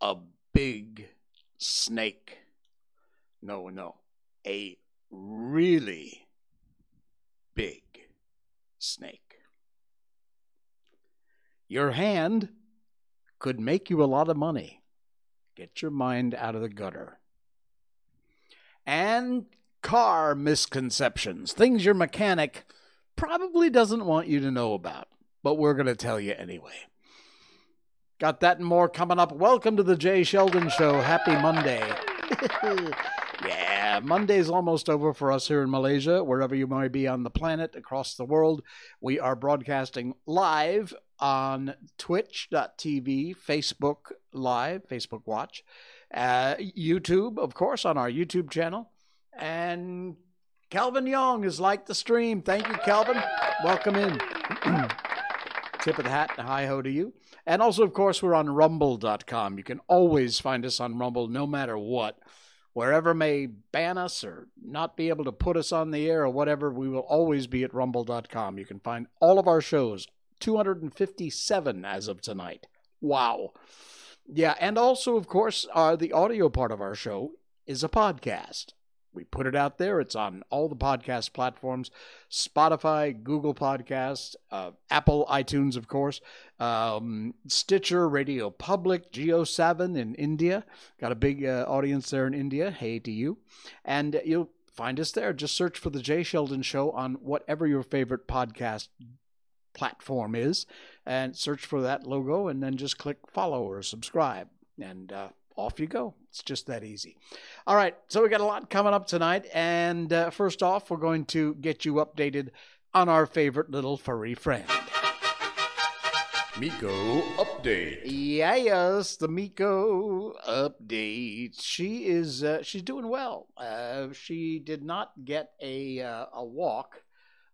A big snake. No, no. A really big snake. Your hand could make you a lot of money. Get your mind out of the gutter. And car misconceptions, things your mechanic probably doesn't want you to know about, but we're going to tell you anyway. Got that and more coming up. Welcome to the Jay Sheldon Show. Happy Monday. yeah, Monday's almost over for us here in Malaysia, wherever you might be on the planet, across the world. We are broadcasting live on twitch.tv, Facebook Live, Facebook Watch, uh, YouTube, of course, on our YouTube channel. And Calvin Young is like the stream. Thank you, Calvin. Welcome in. Tip of the hat and hi ho to you. And also, of course, we're on rumble.com. You can always find us on Rumble no matter what. Wherever may ban us or not be able to put us on the air or whatever, we will always be at rumble.com. You can find all of our shows 257 as of tonight. Wow. Yeah, and also, of course, uh, the audio part of our show is a podcast. We put it out there. It's on all the podcast platforms Spotify, Google Podcasts, uh, Apple, iTunes, of course, um, Stitcher, Radio Public, JioSaavn in India. Got a big uh, audience there in India. Hey to you. And you'll find us there. Just search for The Jay Sheldon Show on whatever your favorite podcast platform is and search for that logo and then just click follow or subscribe and uh, off you go. It's just that easy. All right so we got a lot coming up tonight and uh, first off we're going to get you updated on our favorite little furry friend. Miko update. yeah yes the miko update. She is uh, she's doing well. Uh, she did not get a uh, a walk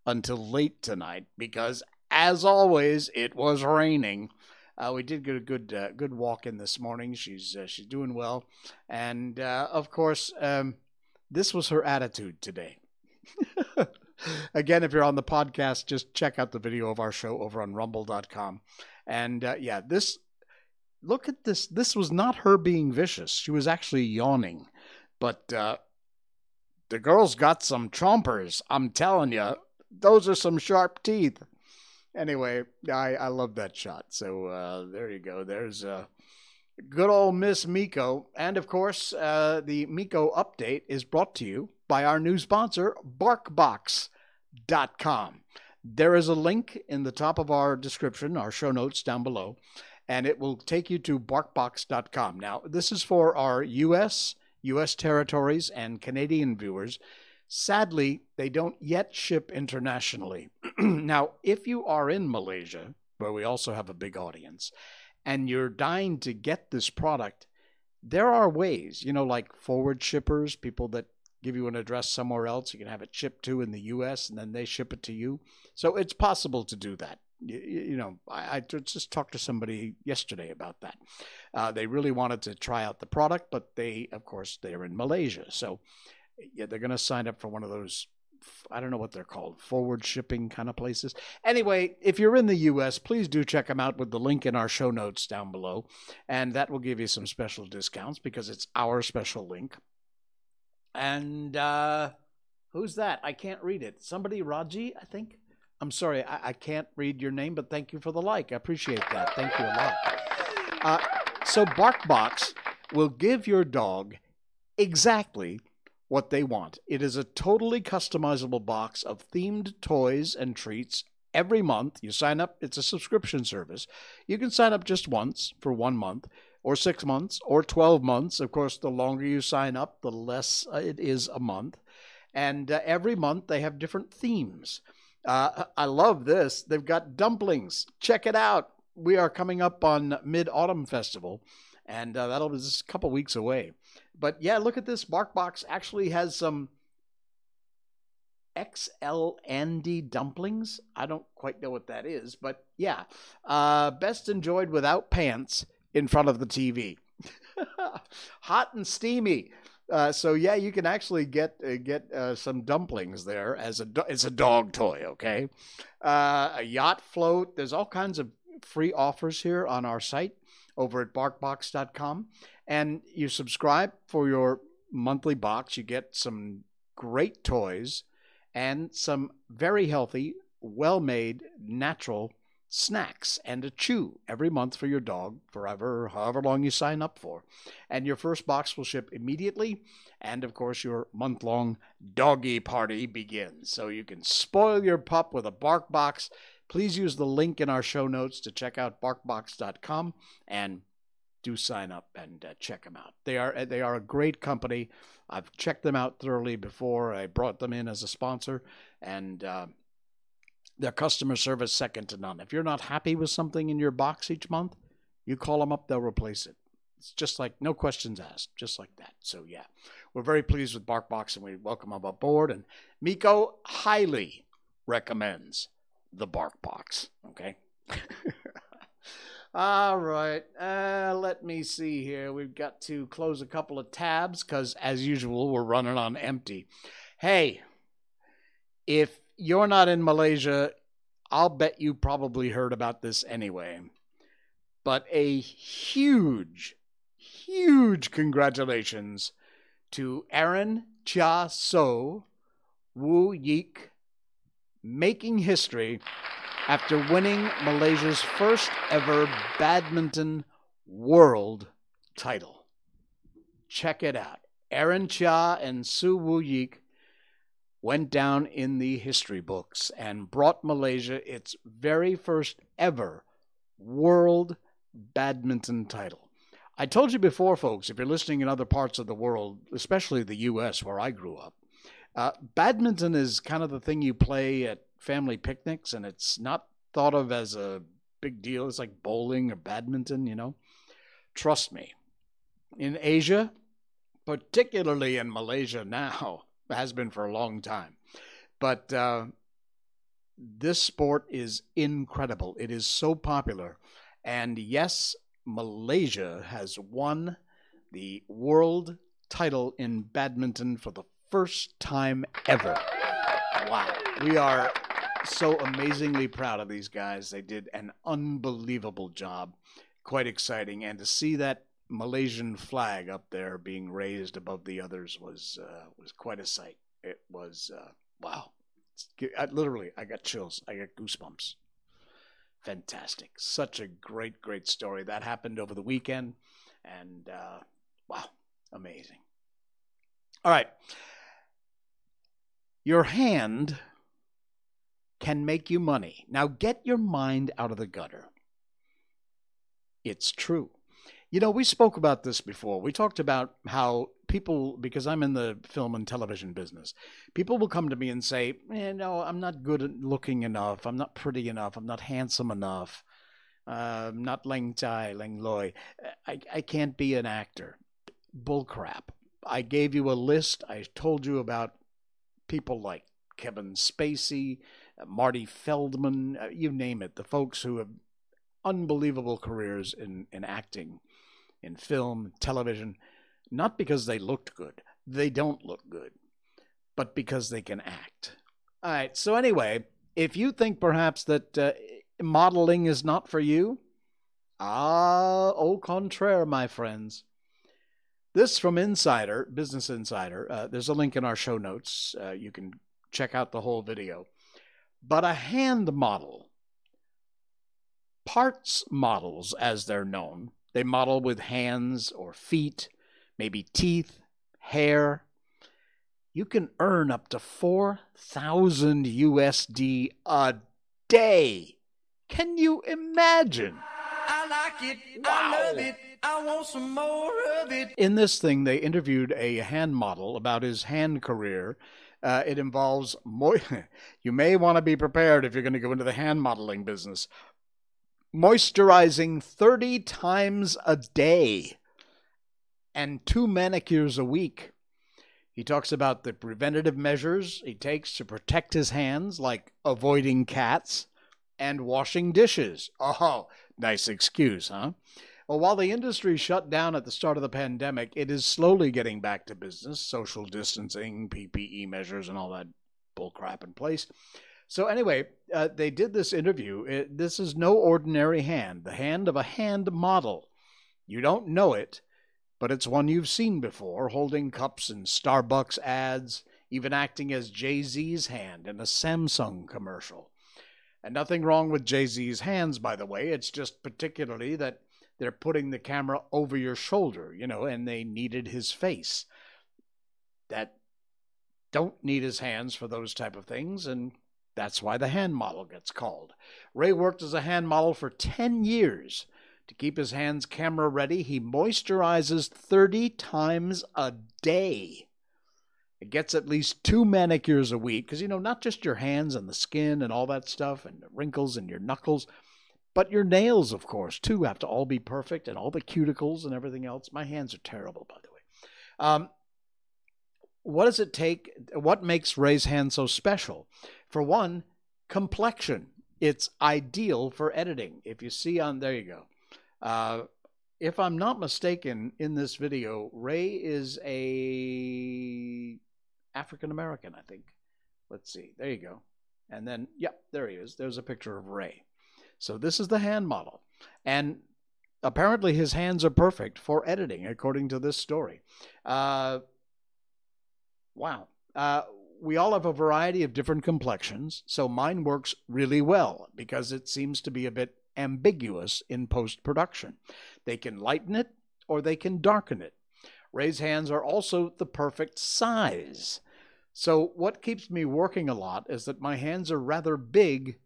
until late tonight because as always, it was raining. Uh, we did get a good uh, good walk in this morning. She's uh, she's doing well, and uh, of course, um, this was her attitude today. Again, if you're on the podcast, just check out the video of our show over on Rumble.com. And uh, yeah, this look at this. This was not her being vicious. She was actually yawning, but uh, the girl's got some chompers. I'm telling you, those are some sharp teeth anyway, I, I love that shot. So uh, there you go. There's uh, good old Miss Miko. And of course, uh, the Miko update is brought to you by our new sponsor, BarkBox.com. There is a link in the top of our description, our show notes down below, and it will take you to BarkBox.com. Now, this is for our U.S., U.S. territories, and Canadian viewers. Sadly, they don't yet ship internationally. now, if you are in Malaysia, where we also have a big audience, and you're dying to get this product, there are ways, you know, like forward shippers, people that give you an address somewhere else, you can have it shipped to in the US and then they ship it to you. So it's possible to do that. You, you know, I, I, just talked to somebody yesterday about that. Uh, they really wanted to try out the product, but they, of course, they're in Malaysia. So yeah, they're going to sign up for one of those I don't know what they're called, forward shipping kind of places. Anyway, if you're in the US, please do check them out with the link in our show notes down below. And that will give you some special discounts because it's our special link. And uh, who's that? I can't read it. Somebody, Raji, I think. I'm sorry, I, I can't read your name, but thank you for the like. I appreciate that. Thank you a lot. Uh, so, BarkBox will give your dog exactly what they want. It is a totally customizable box of themed toys and treats every month. You sign up, it's a subscription service. You can sign up just once for one month, or six months, or 12 months. Of course, the longer you sign up, the less uh, it is a month. And uh, every month they have different themes. Uh, I love this. They've got dumplings. Check it out. We are coming up on Mid Autumn Festival, and uh, that'll be just a couple weeks away. But yeah, look at this. BarkBox actually has some XL Andy dumplings. I don't quite know what that is, but yeah. Uh, best enjoyed without pants in front of the TV. Hot and steamy. Uh, so yeah, you can actually get uh, get uh, some dumplings there as a do- it's a dog toy. Okay, uh, a yacht float. There's all kinds of free offers here on our site over at BarkBox.com, and you subscribe for your monthly box. You get some great toys and some very healthy, well-made, natural snacks and a chew every month for your dog forever, however long you sign up for. And your first box will ship immediately. And of course, your month long doggy party begins. So you can spoil your pup with a bark box. Please use the link in our show notes to check out barkbox.com and do sign up and uh, check them out. They are they are a great company. I've checked them out thoroughly before I brought them in as a sponsor, and uh, their customer service second to none. If you're not happy with something in your box each month, you call them up, they'll replace it. It's just like no questions asked, just like that. So yeah, we're very pleased with BarkBox and we welcome them aboard. And Miko highly recommends the BarkBox. Okay. All right. Uh, let me see here. We've got to close a couple of tabs because, as usual, we're running on empty. Hey, if you're not in Malaysia, I'll bet you probably heard about this anyway. But a huge, huge congratulations to Aaron Chia Soh Wooi Yik making history after winning Malaysia's first ever badminton world title. Check it out. Aaron Chia and Soh Wooi Yik went down in the history books and brought Malaysia its very first ever world badminton title. I told you before, folks, if you're listening in other parts of the world, especially the U.S., where I grew up, uh, badminton is kind of the thing you play at family picnics, and it's not thought of as a big deal. It's like bowling or badminton, you know. Trust me. In Asia, particularly in Malaysia now, has been for a long time. But uh, this sport is incredible. It is so popular. And yes, Malaysia has won the world title in badminton for the first time ever. Wow. We are so amazingly proud of these guys. They did an unbelievable job. Quite exciting. And to see that Malaysian flag up there being raised above the others was uh, was quite a sight. It was uh, wow. I, literally, I got chills. I got goosebumps. Fantastic! Such a great, great story that happened over the weekend, and uh, wow, amazing. All right, your hand can make you money. Now get your mind out of the gutter. It's true. You know, we spoke about this before. We talked about how people, because I'm in the film and television business, people will come to me and say, eh, No, I'm not good at looking enough. I'm not pretty enough. I'm not handsome enough. Uh, I'm not Leng Tai, Leng Loi. I, I can't be an actor. Bullcrap. I gave you a list. I told you about people like Kevin Spacey, Marty Feldman, uh, you name it, the folks who have unbelievable careers in, in acting in film, television, not because they looked good. They don't look good, but because they can act. All right. So, anyway, if you think perhaps that uh, modeling is not for you, ah, au contraire, my friends. This from Insider, Business Insider. Uh, there's a link in our show notes. Uh, you can check out the whole video. But a hand model, parts models as they're known, they model with hands or feet, maybe teeth, hair. You can earn up to 4,000 USD a day. Can you imagine? I like it. Wow. I love it. I want some more of it. In this thing, they interviewed a hand model about his hand career. Uh, it involves mo- you may want to be prepared if you're going to go into the hand modeling business moisturizing 30 times a day and two manicures a week. He talks about the preventative measures he takes to protect his hands, like avoiding cats and washing dishes. Oh, nice excuse, huh? Well, while the industry shut down at the start of the pandemic, it is slowly getting back to business, social distancing, PPE measures, and all that bullcrap in place. So, anyway, uh, they did this interview. It, this is no ordinary hand, the hand of a hand model. You don't know it, but it's one you've seen before, holding cups in Starbucks ads, even acting as Jay Z's hand in a Samsung commercial. And nothing wrong with Jay Z's hands, by the way. It's just particularly that they're putting the camera over your shoulder, you know, and they needed his face. That don't need his hands for those type of things, and that's why the hand model gets called. Ray worked as a hand model for 10 years to keep his hands camera ready, he moisturizes 30 times a day. It gets at least two manicures a week because, you know, not just your hands and the skin and all that stuff and the wrinkles and your knuckles, but your nails, of course, too, have to all be perfect and all the cuticles and everything else. My hands are terrible, by the way. Um, what does it take? What makes Ray's hand so special? For one, complexion. It's ideal for editing. If you see on, there you go. Uh, if I'm not mistaken, in this video, Ray is a African American, I think. Let's see. There you go. And then, yep, there he is. There's a picture of Ray. So this is the hand model. And apparently his hands are perfect for editing, according to this story. Uh, wow. Uh, we all have a variety of different complexions, so mine works really well because it seems to be a bit ambiguous in post production. They can lighten it or they can darken it. Ray's hands are also the perfect size. So, what keeps me working a lot is that my hands are rather big,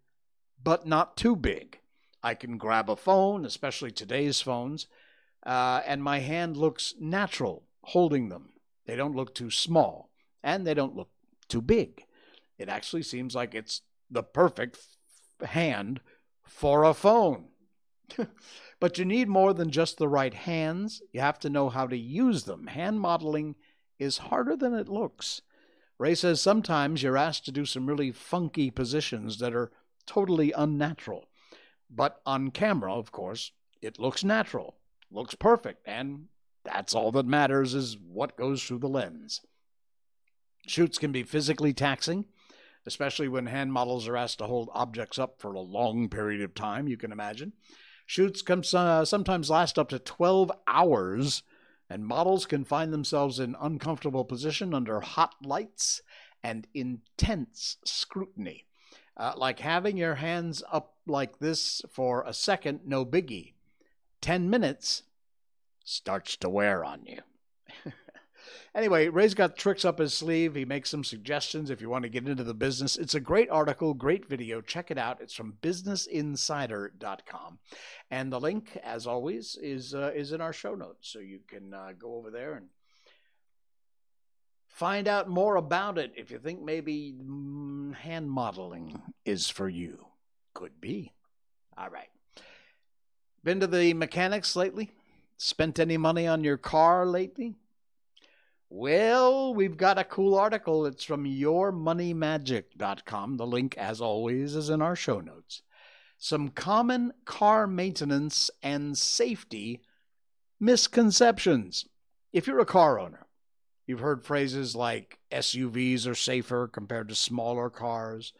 but not too big. I can grab a phone, especially today's phones, uh, and my hand looks natural holding them. They don't look too small, and they don't look too big. It actually seems like it's the perfect hand for a phone. but you need more than just the right hands. You have to know how to use them. Hand modeling is harder than it looks. Ray says sometimes you're asked to do some really funky positions that are totally unnatural. But on camera, of course, it looks natural, looks perfect, and that's all that matters is what goes through the lens. Shoots can be physically taxing especially when hand models are asked to hold objects up for a long period of time, you can imagine. Shoots can uh, sometimes last up to 12 hours, and models can find themselves in uncomfortable position under hot lights and intense scrutiny. Uh, like having your hands up like this for a second, no biggie. 10 minutes starts to wear on you. Anyway, Ray's got tricks up his sleeve. He makes some suggestions if you want to get into the business. It's a great article, great video. Check it out. It's from businessinsider.com. And the link, as always, is uh, is in our show notes. So you can uh, go over there and find out more about it if you think maybe mm, hand modeling is for you. Could be. All right. Been to the mechanics lately? Spent any money on your car lately? Well, we've got a cool article. It's from yourmoneymagic.com. The link, as always, is in our show notes. Some common car maintenance and safety misconceptions. If you're a car owner, you've heard phrases like SUVs are safer compared to smaller cars.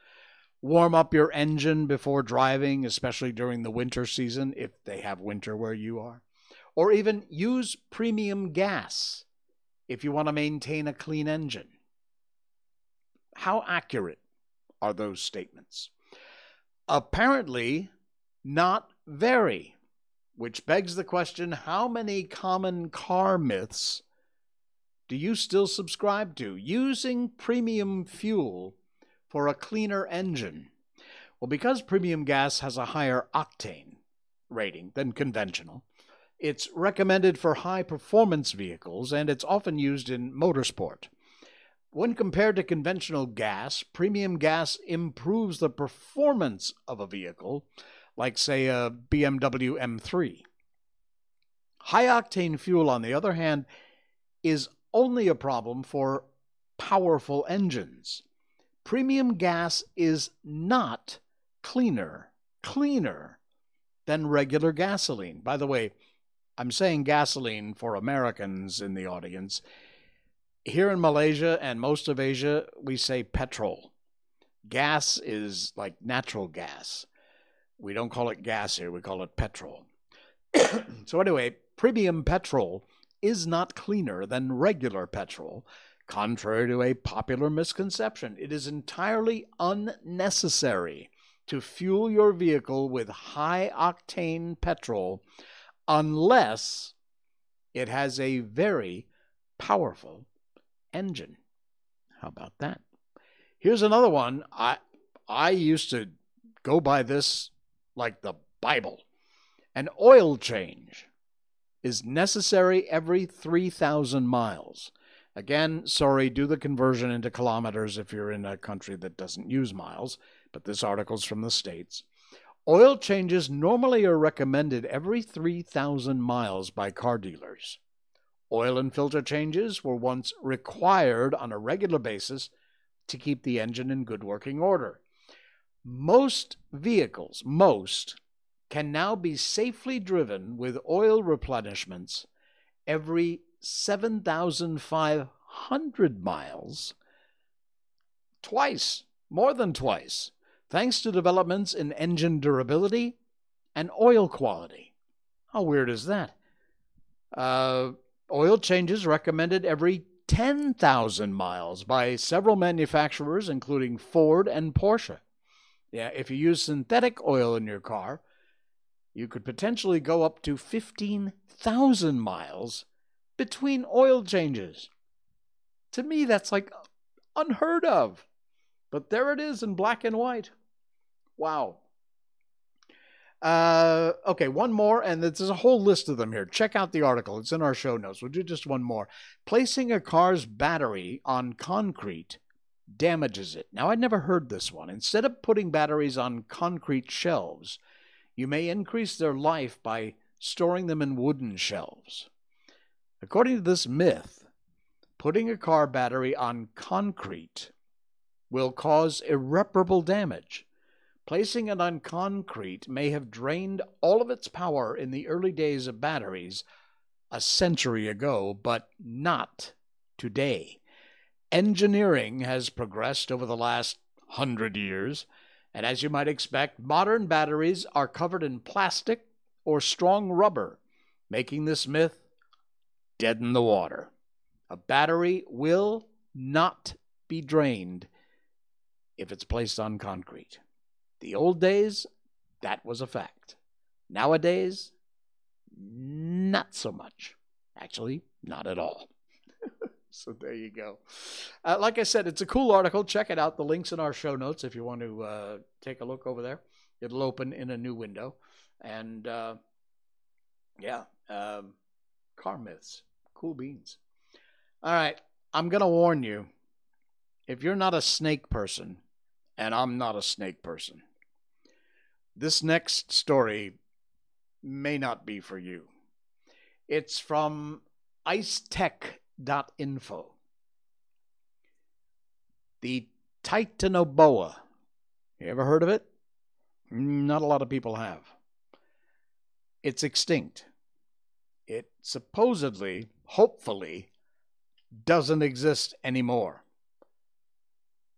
Warm up your engine before driving, especially during the winter season, if they have winter where you are. Or even use premium gas if you want to maintain a clean engine. How accurate are those statements? Apparently, not very, which begs the question how many common car myths do you still subscribe to? Using premium fuel for a cleaner engine. Well, because premium gas has a higher octane rating than conventional, it's recommended for high performance vehicles and it's often used in motorsport. When compared to conventional gas, premium gas improves the performance of a vehicle, like, say, a BMW M3. High octane fuel, on the other hand, is only a problem for powerful engines. Premium gas is not cleaner, cleaner than regular gasoline. By the way, I'm saying gasoline for Americans in the audience. Here in Malaysia and most of Asia, we say petrol. Gas is like natural gas. We don't call it gas here, we call it petrol. so, anyway, premium petrol is not cleaner than regular petrol, contrary to a popular misconception. It is entirely unnecessary to fuel your vehicle with high octane petrol unless it has a very powerful engine. How about that? Here's another one. I I used to go by this like the Bible. An oil change is necessary every 3,000 miles. Again, sorry, do the conversion into kilometers if you're in a country that doesn't use miles, but this article's from the States. Oil changes normally are recommended every 3,000 miles by car dealers. Oil and filter changes were once required on a regular basis to keep the engine in good working order. Most vehicles, most, can now be safely driven with oil replenishments every 7,500 miles, twice, more than twice, thanks to developments in engine durability and oil quality. How weird is that? Uh, oil changes recommended every 10,000 miles by several manufacturers, including Ford and Porsche. Yeah, if you use synthetic oil in your car, you could potentially go up to 15,000 miles between oil changes. To me, that's like unheard of. But there it is in black and white. Wow. Uh, okay, one more, and there's a whole list of them here. Check out the article, it's in our show notes. We'll do just one more. Placing a car's battery on concrete damages it. Now, I'd never heard this one. Instead of putting batteries on concrete shelves, you may increase their life by storing them in wooden shelves. According to this myth, putting a car battery on concrete will cause irreparable damage. Placing it on concrete may have drained all of its power in the early days of batteries a century ago, but not today. Engineering has progressed over the last hundred years, and as you might expect, modern batteries are covered in plastic or strong rubber, making this myth dead in the water. A battery will not be drained if it's placed on concrete. The old days, that was a fact. Nowadays, not so much. Actually, not at all. So there you go. Uh, like I said, it's a cool article. Check it out. The link's in our show notes if you want to uh, take a look over there. It'll open in a new window. And uh, yeah, um, car myths. Cool beans. All right. I'm going to warn you if you're not a snake person, and I'm not a snake person, this next story may not be for you. It's from icetech.com info. The Titanoboa. You ever heard of it? Not a lot of people have. It's extinct. It supposedly, hopefully, doesn't exist anymore.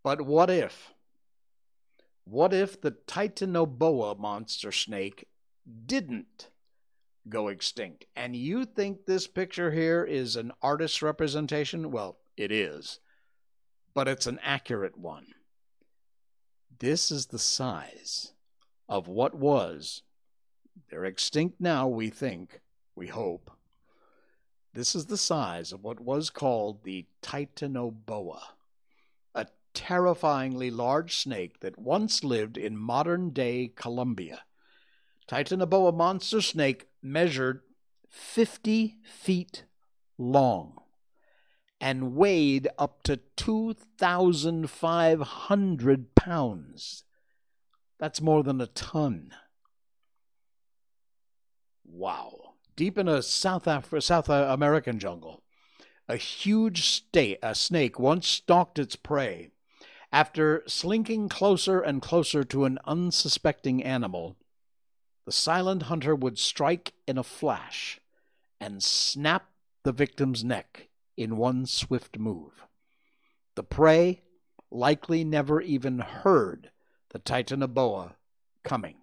But what if? What if the Titanoboa monster snake didn't go extinct. And you think this picture here is an artist's representation? Well, it is, but it's an accurate one. This is the size of what was. They're extinct now, we think, we hope. This is the size of what was called the Titanoboa, a terrifyingly large snake that once lived in modern day Colombia. Titanoboa monster snake measured 50 feet long and weighed up to 2,500 pounds. That's more than a ton. Wow. Deep in a South, Af- South uh, American jungle, a huge sta- a snake once stalked its prey. After slinking closer and closer to an unsuspecting animal, the silent hunter would strike in a flash, and snap the victim's neck in one swift move. The prey likely never even heard the Titanoboa coming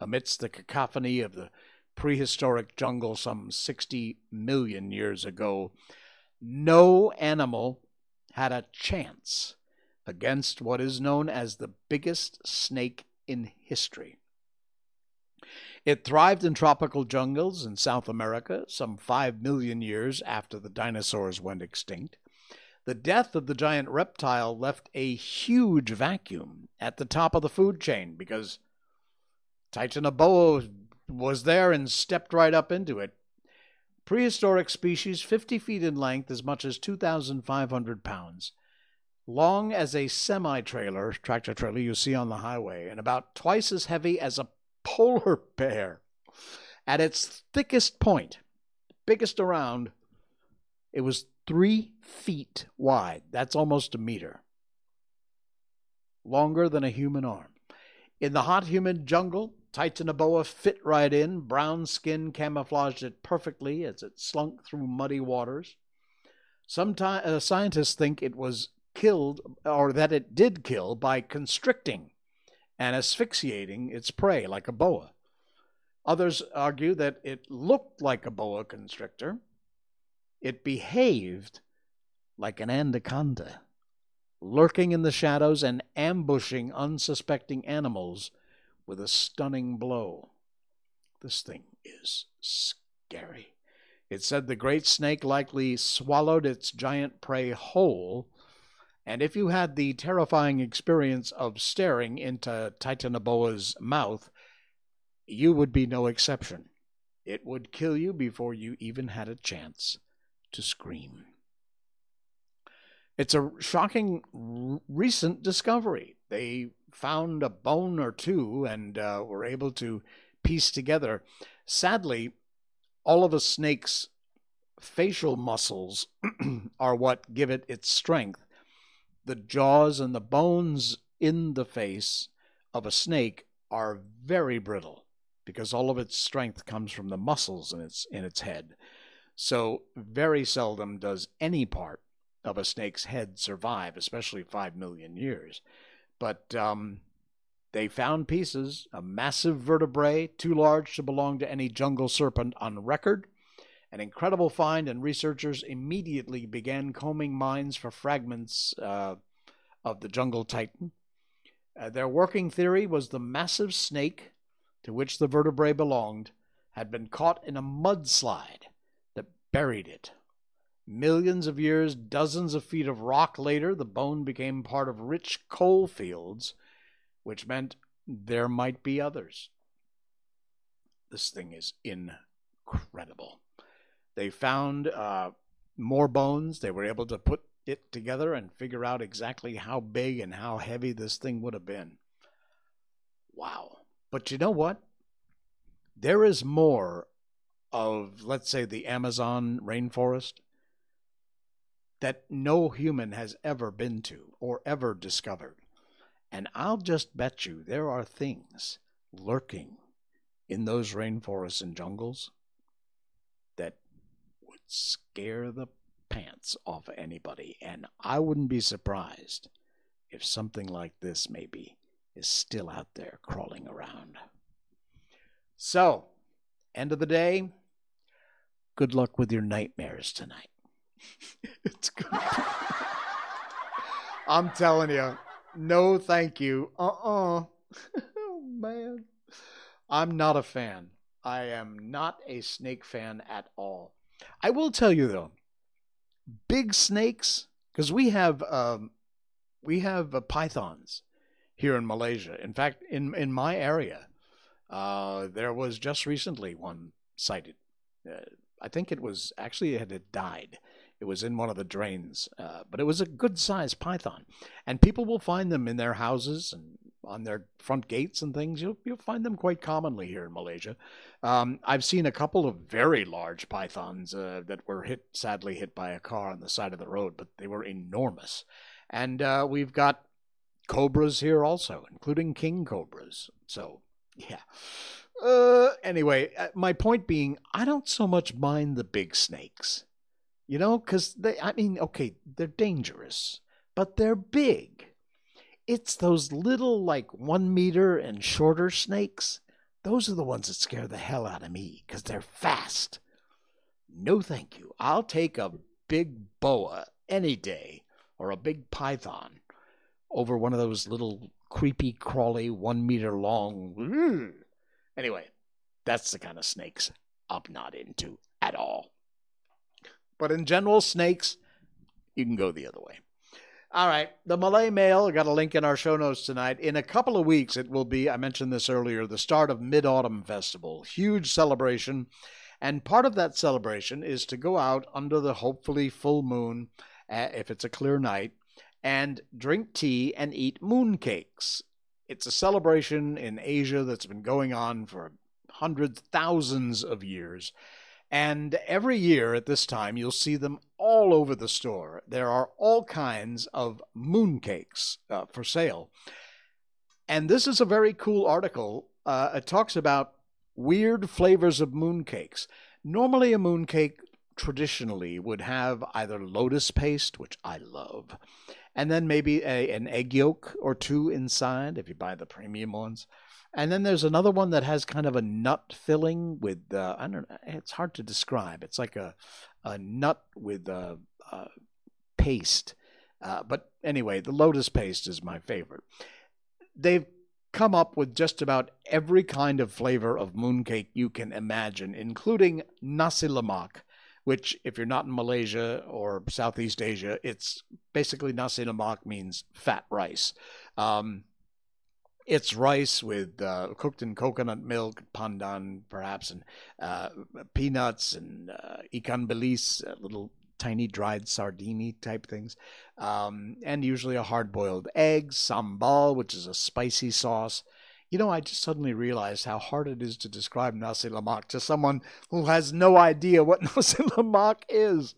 amidst the cacophony of the prehistoric jungle some 60 million years ago. No animal had a chance against what is known as the biggest snake in history. It thrived in tropical jungles in South America some 5 million years after the dinosaurs went extinct. The death of the giant reptile left a huge vacuum at the top of the food chain because Titanoboa was there and stepped right up into it. Prehistoric species, 50 feet in length, as much as 2,500 pounds, long as a semi trailer, tractor trailer you see on the highway, and about twice as heavy as a polar bear. At its thickest point, biggest around, it was three feet wide. That's almost a meter. Longer than a human arm. In the hot, humid jungle, Titanoboa fit right in. Brown skin camouflaged it perfectly as it slunk through muddy waters. Some uh, scientists think it was killed, or that it did kill, by constricting and asphyxiating its prey like a boa. Others argue that it looked like a boa constrictor it behaved like an anaconda, lurking in the shadows and ambushing unsuspecting animals with a stunning blow. This thing is scary. It said the great snake likely swallowed its giant prey whole, and if you had the terrifying experience of staring into Titanoboa's mouth, you would be no exception. It would kill you before you even had a chance to scream. It's a shocking recent discovery. They found a bone or two and uh, were able to piece together. Sadly, all of a snake's facial muscles are what give it its strength. The jaws and the bones in the face of a snake are very brittle because all of its strength comes from the muscles in its in its head. So, very seldom does any part of a snake's head survive, especially 5 million years. But um, they found pieces, a massive vertebrae, too large to belong to any jungle serpent on record. An incredible find, and researchers immediately began combing mines for fragments uh, of the jungle titan. Uh, their working theory was the massive snake to which the vertebrae belonged had been caught in a mudslide that buried it. Millions of years, dozens of feet of rock later, the bone became part of rich coal fields, which meant there might be others. This thing is incredible. They found uh, more bones. They were able to put it together and figure out exactly how big and how heavy this thing would have been. Wow. But you know what? There is more of, let's say, the Amazon rainforest that no human has ever been to or ever discovered. And I'll just bet you there are things lurking in those rainforests and jungles scare the pants off anybody. And I wouldn't be surprised if something like this maybe is still out there crawling around. So, end of the day, Good luck with your nightmares tonight. it's good. I'm telling you, no thank you. Uh uh-uh. uh man. I'm not a fan. I am not a snake fan at all. I will tell you though, big snakes, because we have um, we have uh, pythons here in Malaysia. In fact, in in my area, uh, there was just recently one sighted. Uh, I think it was actually it had died. It was in one of the drains, uh, but it was a good sized python, and people will find them in their houses and on their front gates and things. You'll you'll find them quite commonly here in Malaysia. Um, I've seen a couple of very large pythons uh, that were hit sadly hit by a car on the side of the road, but they were enormous, and uh, we've got cobras here also, including king cobras. So yeah. Uh, anyway, uh, my point being, I don't so much mind the big snakes, you know, because they, I mean, okay, they're dangerous, but they're big. It's those little, like one meter and shorter snakes. Those are the ones that scare the hell out of me because they're fast. No, thank you. I'll take a big boa any day or a big python over one of those little creepy, crawly, one meter long. Mm. Anyway, that's the kind of snakes I'm not into at all. But in general, snakes, you can go the other way. All right, the Malay Mail, I got a link in our show notes tonight. In a couple of weeks, it will be, I mentioned this earlier, the start of Mid Autumn Festival. Huge celebration. And part of that celebration is to go out under the hopefully full moon, uh, if it's a clear night, and drink tea and eat mooncakes. It's a celebration in Asia that's been going on for hundreds, thousands of years. And every year at this time, you'll see them all over the store. There are all kinds of mooncakes uh, for sale. And this is a very cool article. Uh, it talks about weird flavors of mooncakes. Normally, a mooncake traditionally would have either lotus paste, which I love, and then maybe a, an egg yolk or two inside if you buy the premium ones. And then there's another one that has kind of a nut filling with uh, I don't know. It's hard to describe. It's like a a nut with a, a paste. Uh, but anyway, the lotus paste is my favorite. They've come up with just about every kind of flavor of mooncake you can imagine, including nasi lemak, which, if you're not in Malaysia or Southeast Asia, it's basically nasi lemak means fat rice. Um, it's rice with uh, cooked in coconut milk, pandan perhaps, and uh, peanuts and uh, ikan bilis, uh, little tiny dried sardini type things, um, and usually a hard boiled egg, sambal, which is a spicy sauce, you know, I just suddenly realized how hard it is to describe nasi lemak to someone who has no idea what nasi lemak is.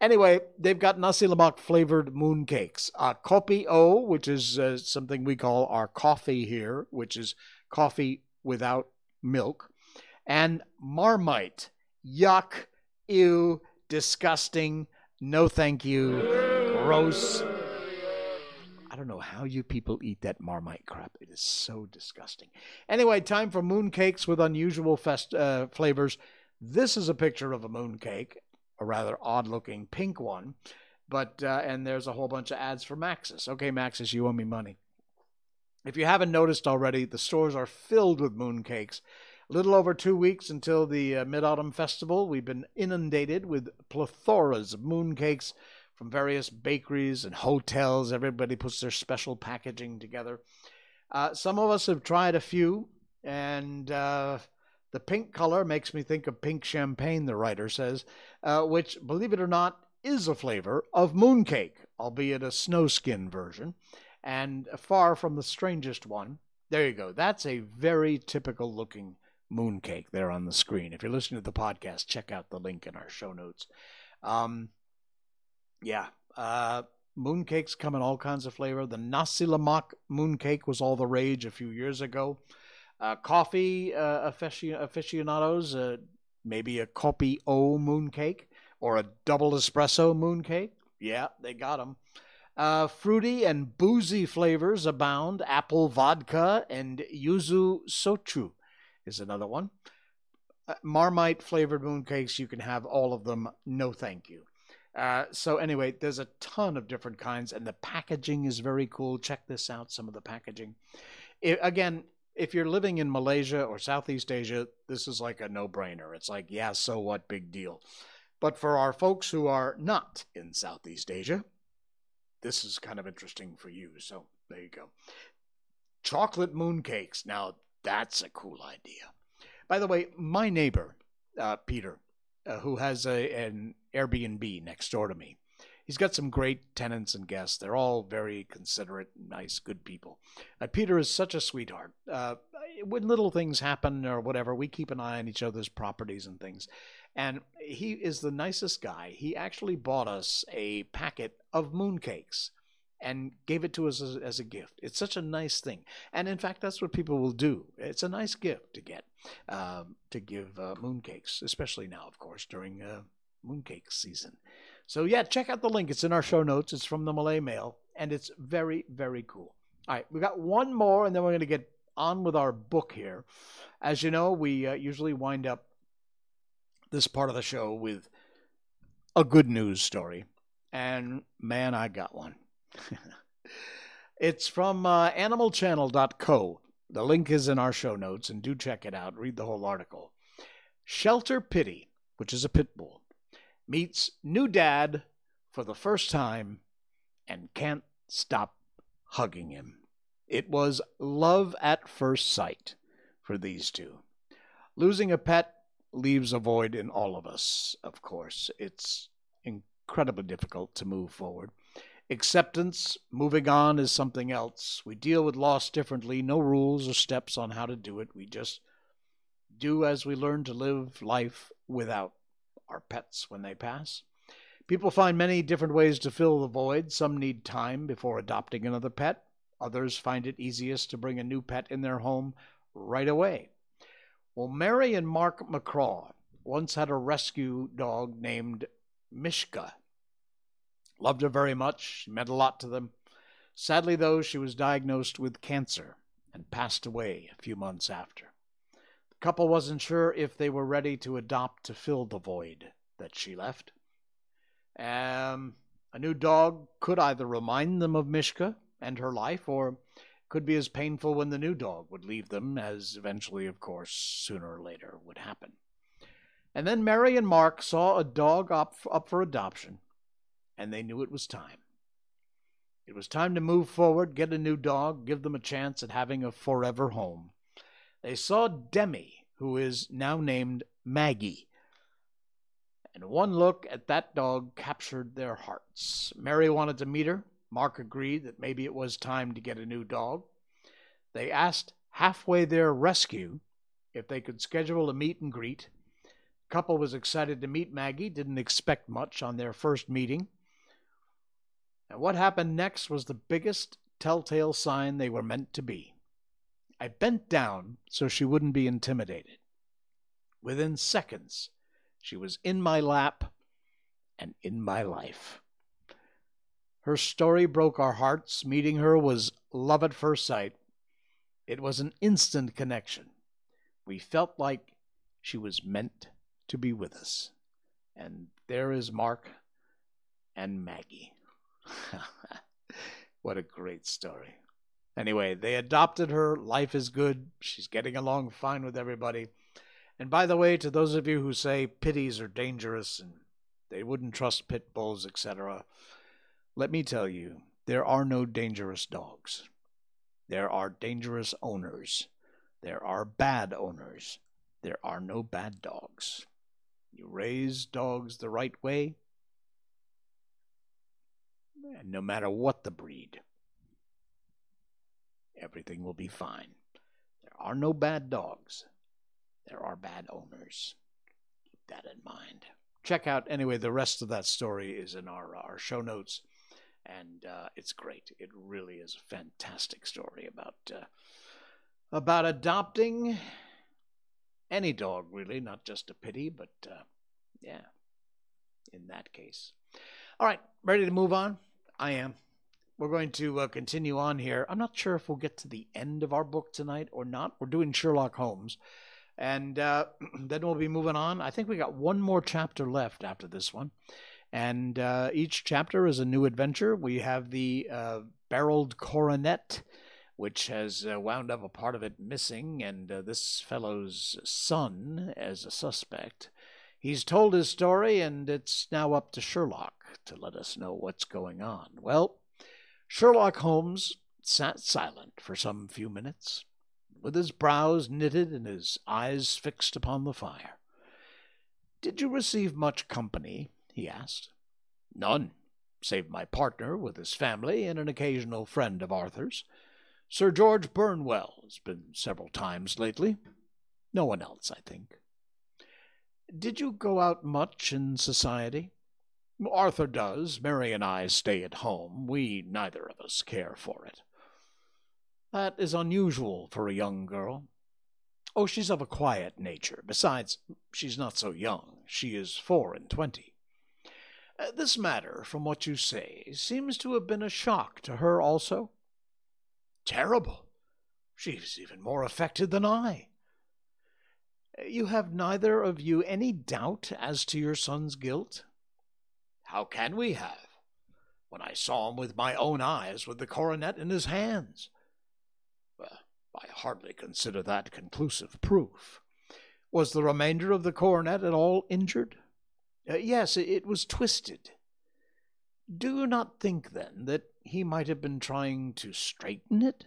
Anyway, they've got nasi lemak flavored mooncakes. Uh, kopi o, which is uh, something we call our coffee here, which is coffee without milk. And marmite. Yuck. Ew. Disgusting. No thank you. Gross don't know how you people eat that marmite crap. It is so disgusting. Anyway, time for mooncakes with unusual fest, uh, flavors. This is a picture of a mooncake, a rather odd-looking pink one, but uh, and there's a whole bunch of ads for Maxis. Okay, Maxis, you owe me money. If you haven't noticed already, the stores are filled with mooncakes. A little over two weeks until the uh, Mid Autumn Festival, we've been inundated with plethoras of mooncakes from various bakeries and hotels. Everybody puts their special packaging together. Uh, some of us have tried a few, and uh, the pink color makes me think of pink champagne, the writer says, uh, which, believe it or not, is a flavor of mooncake, albeit a snowskin version, and far from the strangest one. There you go. That's a very typical looking mooncake there on the screen. If you're listening to the podcast, check out the link in our show notes. Um, yeah. Uh, mooncakes come in all kinds of flavor. The nasi lemak mooncake was all the rage a few years ago. Uh, coffee uh, aficionados, uh, maybe a kopi o mooncake or a double espresso mooncake. Yeah, they got them. Uh, fruity and boozy flavors abound. Apple vodka and yuzu shochu is another one. Uh, Marmite flavored mooncakes, you can have all of them. No, thank you. Uh, so anyway, there's a ton of different kinds, and the packaging is very cool. Check this out, some of the packaging. It, again, if you're living in Malaysia or Southeast Asia, this is like a no-brainer. It's like, yeah, so what, big deal. But for our folks who are not in Southeast Asia, this is kind of interesting for you. So there you go. Chocolate mooncakes. Now that's a cool idea. By the way, my neighbor, uh, Peter, uh, who has a, an Airbnb next door to me. He's got some great tenants and guests. They're all very considerate, nice, good people. Uh, Peter is such a sweetheart. Uh, when little things happen or whatever, we keep an eye on each other's properties and things. And he is the nicest guy. He actually bought us a packet of mooncakes. And gave it to us as, as, a gift. It's such a nice thing, and in fact, that's what people will do. It's a nice gift to get um, to give uh, mooncakes, especially now, of course, during uh, mooncake season. So yeah, check out the link. It's in our show notes. It's from the Malay Mail, and it's very very cool. All right, we got one more, and then we're going to get on with our book here. As you know, we uh, usually wind up this part of the show with a good news story. And man, I got one. It's from uh, animalchannel.co. The link is in our show notes, and do check it out. Read the whole article. Shelter Pity, which is a pit bull, meets new dad for the first time and can't stop hugging him. It was love at first sight for these two. Losing a pet leaves a void in all of us, of course. It's incredibly difficult to move forward. Acceptance, moving on, is something else. We deal with loss differently, no rules or steps on how to do it. We just do as we learn to live life without our pets when they pass. People find many different ways to fill the void. Some need time before adopting another pet. Others find it easiest to bring a new pet in their home right away. Well, Mary and Mark McCraw once had a rescue dog named Mishka. Loved her very much. She meant a lot to them. Sadly, though, she was diagnosed with cancer and passed away a few months after. The couple wasn't sure if they were ready to adopt to fill the void that she left. Um, a new dog could either remind them of Mishka and her life, or could be as painful when the new dog would leave them, as eventually, of course, sooner or later would happen. And then Mary and Mark saw a dog up, up for adoption, and they knew it was time. It was time to move forward, get a new dog, give them a chance at having a forever home. They saw Demi, who is now named Maggie. And one look at that dog captured their hearts. Mary wanted to meet her, Mark agreed that maybe it was time to get a new dog. They asked halfway their rescue if they could schedule a meet and greet. The couple was excited to meet Maggie, didn't expect much on their first meeting. And what happened next was the biggest telltale sign they were meant to be. I bent down so she wouldn't be intimidated. Within seconds, she was in my lap and in my life. Her story broke our hearts. Meeting her was love at first sight. It was an instant connection. We felt like she was meant to be with us. And there is Mark and Maggie. what a great story. Anyway, they adopted her. Life is good. She's getting along fine with everybody. And by the way, to those of you who say pitties are dangerous and they wouldn't trust pit bulls, etc., let me tell you, there are no dangerous dogs. There are dangerous owners. There are bad owners. There are no bad dogs. You raise dogs the right way, no matter what the breed, everything will be fine. There are no bad dogs. There are bad owners. Keep that in mind. Check out, anyway, the rest of that story is in our, our show notes and uh, it's great. It really is a fantastic story about uh, about adopting any dog, really, not just a pity, but uh, yeah, in that case. All right, ready to move on? I am. We're going to uh, continue on here. I'm not sure if we'll get to the end of our book tonight or not. We're doing Sherlock Holmes. And uh, then we'll be moving on. I think we got one more chapter left after this one. And uh, each chapter is a new adventure. We have the uh, Beryl coronet, which has uh, wound up a part of it missing, and uh, this fellow's son as a suspect. He's told his story, and it's now up to Sherlock to let us know what's going on. Well, Sherlock Holmes sat silent for some few minutes, with his brows knitted and his eyes fixed upon the fire. Did you receive much company he asked. None, save my partner with his family and an occasional friend of Arthur's. Sir George Burnwell has been several times lately. No one else, I think. Did you go out much in society? Arthur does. Mary and I stay at home. We neither of us care for it. That is unusual for a young girl. Oh, she's of a quiet nature. Besides, she's not so young. She is four and twenty. Uh, this matter, from what you say, seems to have been a shock to her also. Terrible. She's even more affected than I. You have neither of you any doubt as to your son's guilt? How can we have? When I saw him with my own eyes with the coronet in his hands. Well, I hardly consider that conclusive proof. Was the remainder of the coronet at all injured? Uh, yes, it was twisted. Do you not think, then, that he might have been trying to straighten it?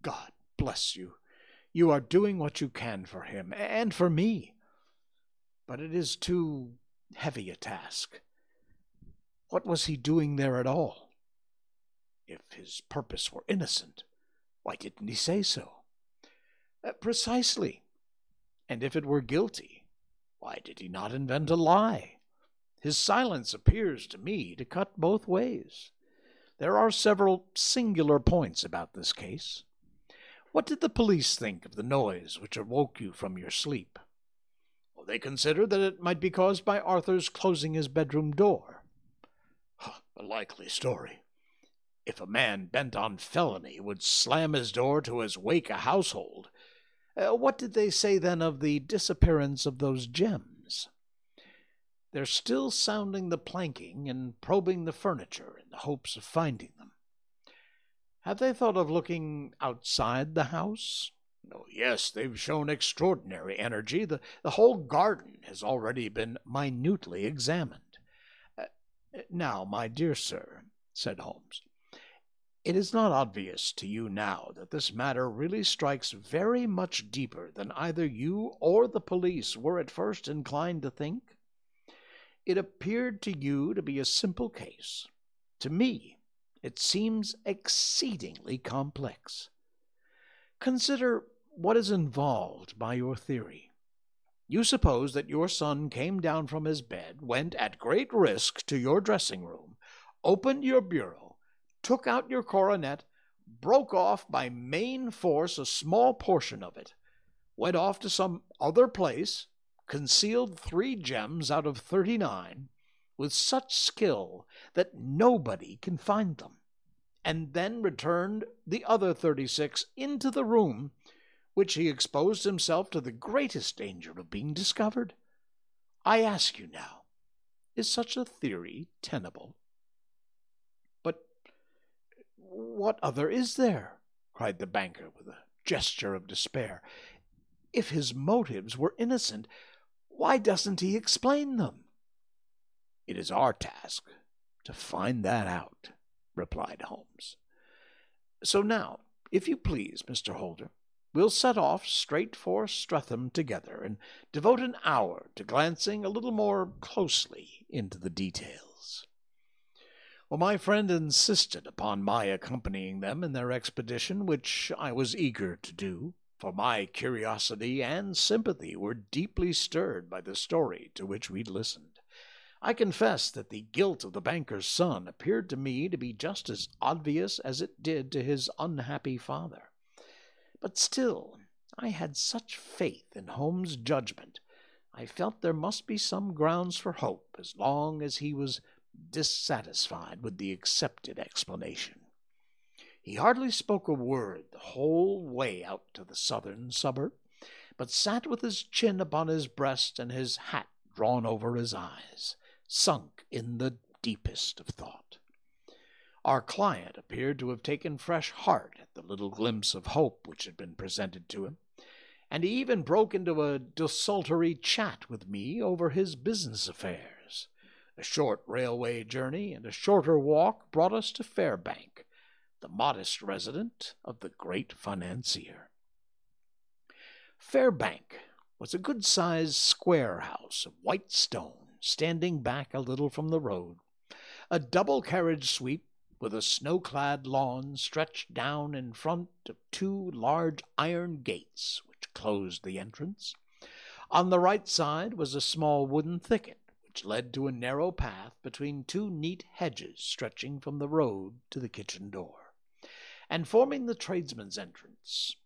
God bless you. You are doing what you can for him, and for me. But it is too heavy a task. What was he doing there at all? If his purpose were innocent, why didn't he say so? Uh, precisely. And if it were guilty, why did he not invent a lie? His silence appears to me to cut both ways. There are several singular points about this case. What did the police think of the noise which awoke you from your sleep? They considered that it might be caused by Arthur's closing his bedroom door. A likely story. If a man bent on felony would slam his door to his wake a household, uh, what did they say then of the disappearance of those gems? They're still sounding the planking and probing the furniture in the hopes of finding them. Have they thought of looking outside the house? Oh, yes, they've shown extraordinary energy. The, the whole garden has already been minutely examined. Uh, now, my dear sir, said Holmes, it is not obvious to you now that this matter really strikes very much deeper than either you or the police were at first inclined to think? It appeared to you to be a simple case. To me, it seems exceedingly complex. Consider what is involved by your theory. You suppose that your son came down from his bed, went at great risk to your dressing room, opened your bureau, took out your coronet, broke off by main force a small portion of it, went off to some other place, concealed three gems out of thirty nine, with such skill that nobody can find them, and then returned the other thirty six into the room, which he exposed himself to the greatest danger of being discovered. I ask you now, is such a theory tenable? But what other is there? cried the banker with a gesture of despair. If his motives were innocent, why doesn't he explain them? It is our task to find that out, replied Holmes. So now, if you please, Mr. Holder, we'll set off straight for Streatham together and devote an hour to glancing a little more closely into the details. Well, my friend insisted upon my accompanying them in their expedition, which I was eager to do, for my curiosity and sympathy were deeply stirred by the story to which we'd listened. I confess that the guilt of the banker's son appeared to me to be just as obvious as it did to his unhappy father. But still, I had such faith in Holmes' judgment, I felt there must be some grounds for hope as long as he was dissatisfied with the accepted explanation. He hardly spoke a word the whole way out to the southern suburb, but sat with his chin upon his breast and his hat drawn over his eyes sunk in the deepest of thought. Our client appeared to have taken fresh heart at the little glimpse of hope which had been presented to him, and he even broke into a desultory chat with me over his business affairs. A short railway journey and a shorter walk brought us to Fairbank, the modest resident of the great financier. Fairbank was a good sized square house of white stone standing back a little from the road. A double carriage sweep with a snow clad lawn stretched down in front of two large iron gates which closed the entrance. On the right side was a small wooden thicket which led to a narrow path between two neat hedges stretching from the road to the kitchen door, and forming the tradesmen's entrance.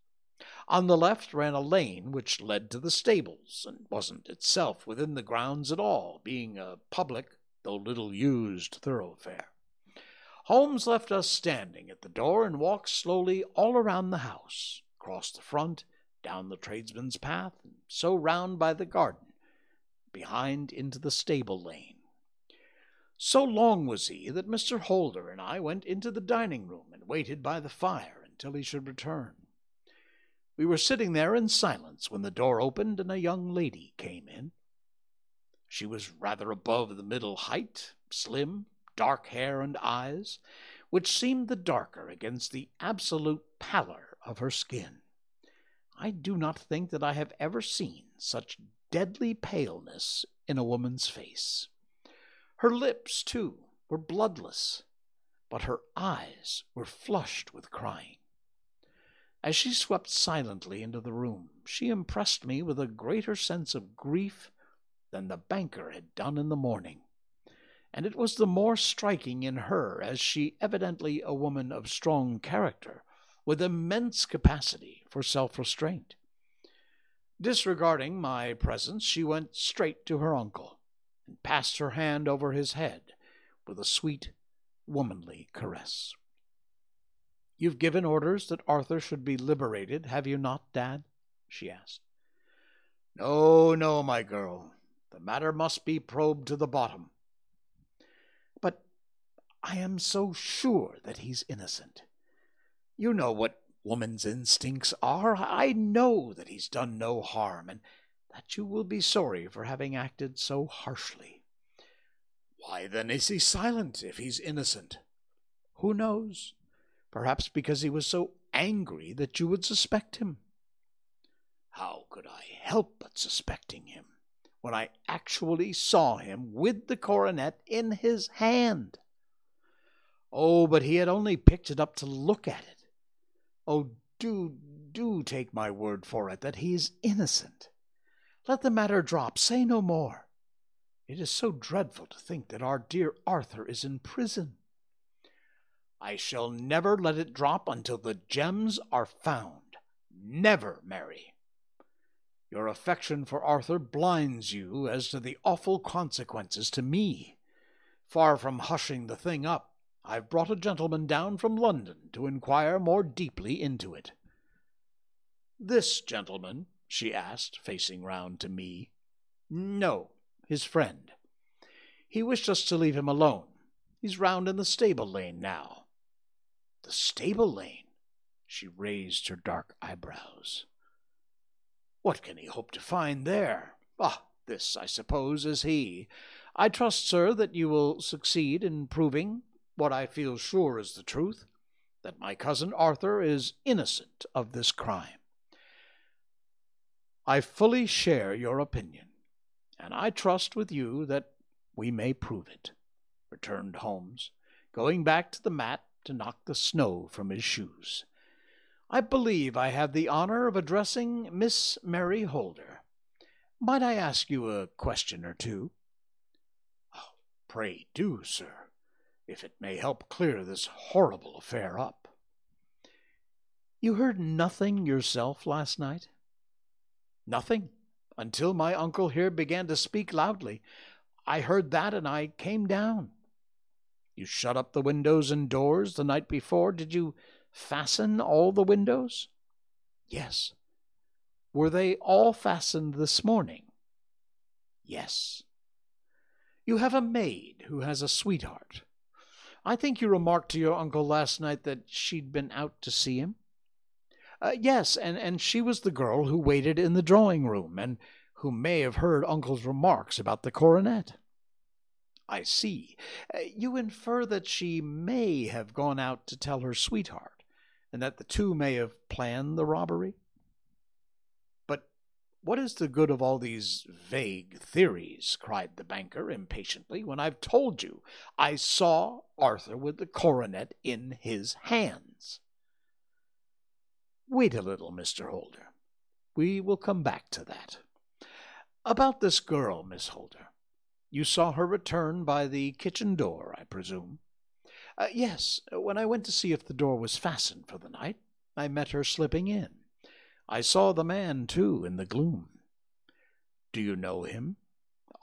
On the left ran a lane which led to the stables, and wasn't itself within the grounds at all, being a public, though little used, thoroughfare. Holmes left us standing at the door and walked slowly all around the house, across the front, down the tradesman's path, and so round by the garden, behind into the stable lane. So long was he that Mr. Holder and I went into the dining room and waited by the fire until he should return. We were sitting there in silence when the door opened and a young lady came in. She was rather above the middle height, slim, dark hair and eyes, which seemed the darker against the absolute pallor of her skin. I do not think that I have ever seen such deadly paleness in a woman's face. Her lips, too, were bloodless, but her eyes were flushed with crying. As she swept silently into the room, she impressed me with a greater sense of grief than the banker had done in the morning and it was the more striking in her as she evidently a woman of strong character, with immense capacity for self restraint. Disregarding my presence, she went straight to her uncle and passed her hand over his head with a sweet, womanly caress. You've given orders that Arthur should be liberated, have you not, Dad? she asked. No, no, my girl. The matter must be probed to the bottom. I am so sure that he's innocent. You know what woman's instincts are. I know that he's done no harm, and that you will be sorry for having acted so harshly. Why then is he silent if he's innocent? Who knows? Perhaps because he was so angry that you would suspect him. How could I help but suspecting him when I actually saw him with the coronet in his hand? Oh, but he had only picked it up to look at it. Oh, do, do take my word for it that he is innocent. Let the matter drop. Say no more. It is so dreadful to think that our dear Arthur is in prison. I shall never let it drop until the gems are found. Never, Mary. Your affection for Arthur blinds you as to the awful consequences to me. Far from hushing the thing up, I've brought a gentleman down from London to inquire more deeply into it. This gentleman? she asked, facing round to me. No, his friend. He wished us to leave him alone. He's round in the stable lane now. The stable lane? She raised her dark eyebrows. What can he hope to find there? Ah, this, I suppose, is he. I trust, sir, that you will succeed in proving what I feel sure is the truth that my cousin Arthur is innocent of this crime. I fully share your opinion, and I trust with you that we may prove it, returned Holmes, going back to the mat to knock the snow from his shoes. I believe I have the honor of addressing Miss Mary Holder. Might I ask you a question or two? Oh, pray do, sir if it may help clear this horrible affair up. You heard nothing yourself last night? Nothing, until my uncle here began to speak loudly. I heard that and I came down. You shut up the windows and doors the night before. Did you fasten all the windows? Yes. Were they all fastened this morning? Yes. You have a maid who has a sweetheart. I think you remarked to your uncle last night that she'd been out to see him. Uh, yes, and, and she was the girl who waited in the drawing room, and who may have heard uncle's remarks about the coronet. I see. Uh, you infer that she may have gone out to tell her sweetheart, and that the two may have planned the robbery? What is the good of all these vague theories? cried the banker impatiently, when I've told you I saw Arthur with the coronet in his hands. Wait a little, Mr. Holder. We will come back to that. About this girl, Miss Holder. You saw her return by the kitchen door, I presume? Uh, yes, when I went to see if the door was fastened for the night, I met her slipping in. I saw the man, too, in the gloom. Do you know him?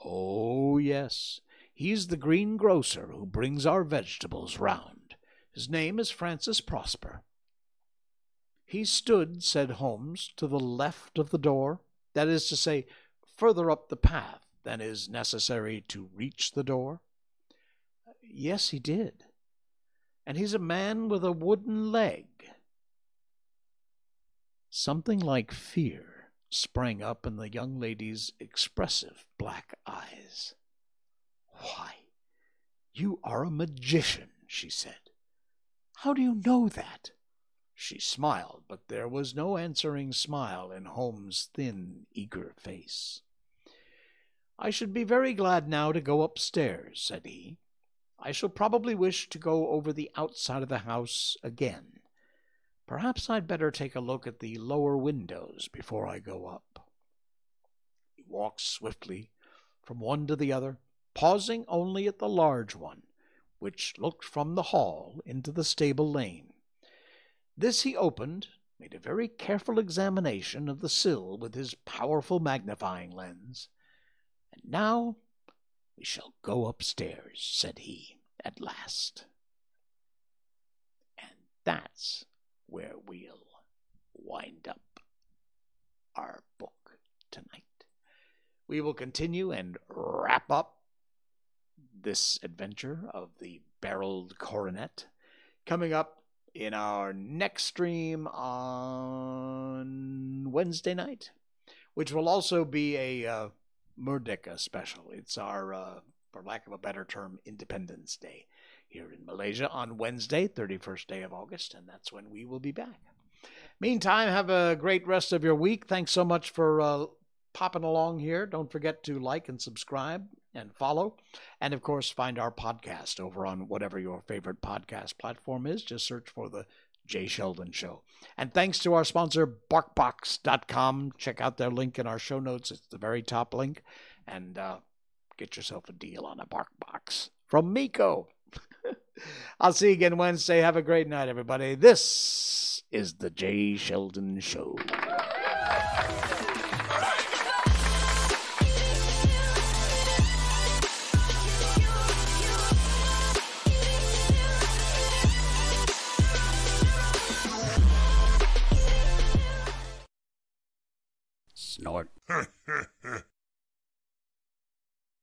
Oh, yes. He's the greengrocer who brings our vegetables round. His name is Francis Prosper. He stood, said Holmes, to the left of the door, that is to say, further up the path than is necessary to reach the door. Yes, he did. And he's a man with a wooden leg. Something like fear sprang up in the young lady's expressive black eyes. Why, you are a magician, she said. How do you know that? She smiled, but there was no answering smile in Holmes' thin, eager face. I should be very glad now to go upstairs, said he. I shall probably wish to go over the outside of the house again. Perhaps I'd better take a look at the lower windows before I go up. He walked swiftly from one to the other, pausing only at the large one, which looked from the hall into the stable lane. This he opened, made a very careful examination of the sill with his powerful magnifying lens. And now we shall go upstairs, said he, at last. And that's where we'll wind up our book tonight. We will continue and wrap up this adventure of the Beryl coronet coming up in our next stream on Wednesday night, which will also be a uh, Merdeka special. It's our, uh, for lack of a better term, Independence Day here in Malaysia on Wednesday, 31st day of August, and that's when we will be back. Meantime, have a great rest of your week. Thanks so much for uh, popping along here. Don't forget to like and subscribe and follow. And of course, find our podcast over on whatever your favorite podcast platform is. Just search for the Jay Sheldon Show. And thanks to our sponsor, BarkBox.com. Check out their link in our show notes. It's the very top link. And uh, get yourself a deal on a BarkBox from Miko. I'll see you again Wednesday. Have a great night, everybody. This is the Jay Sheldon Show.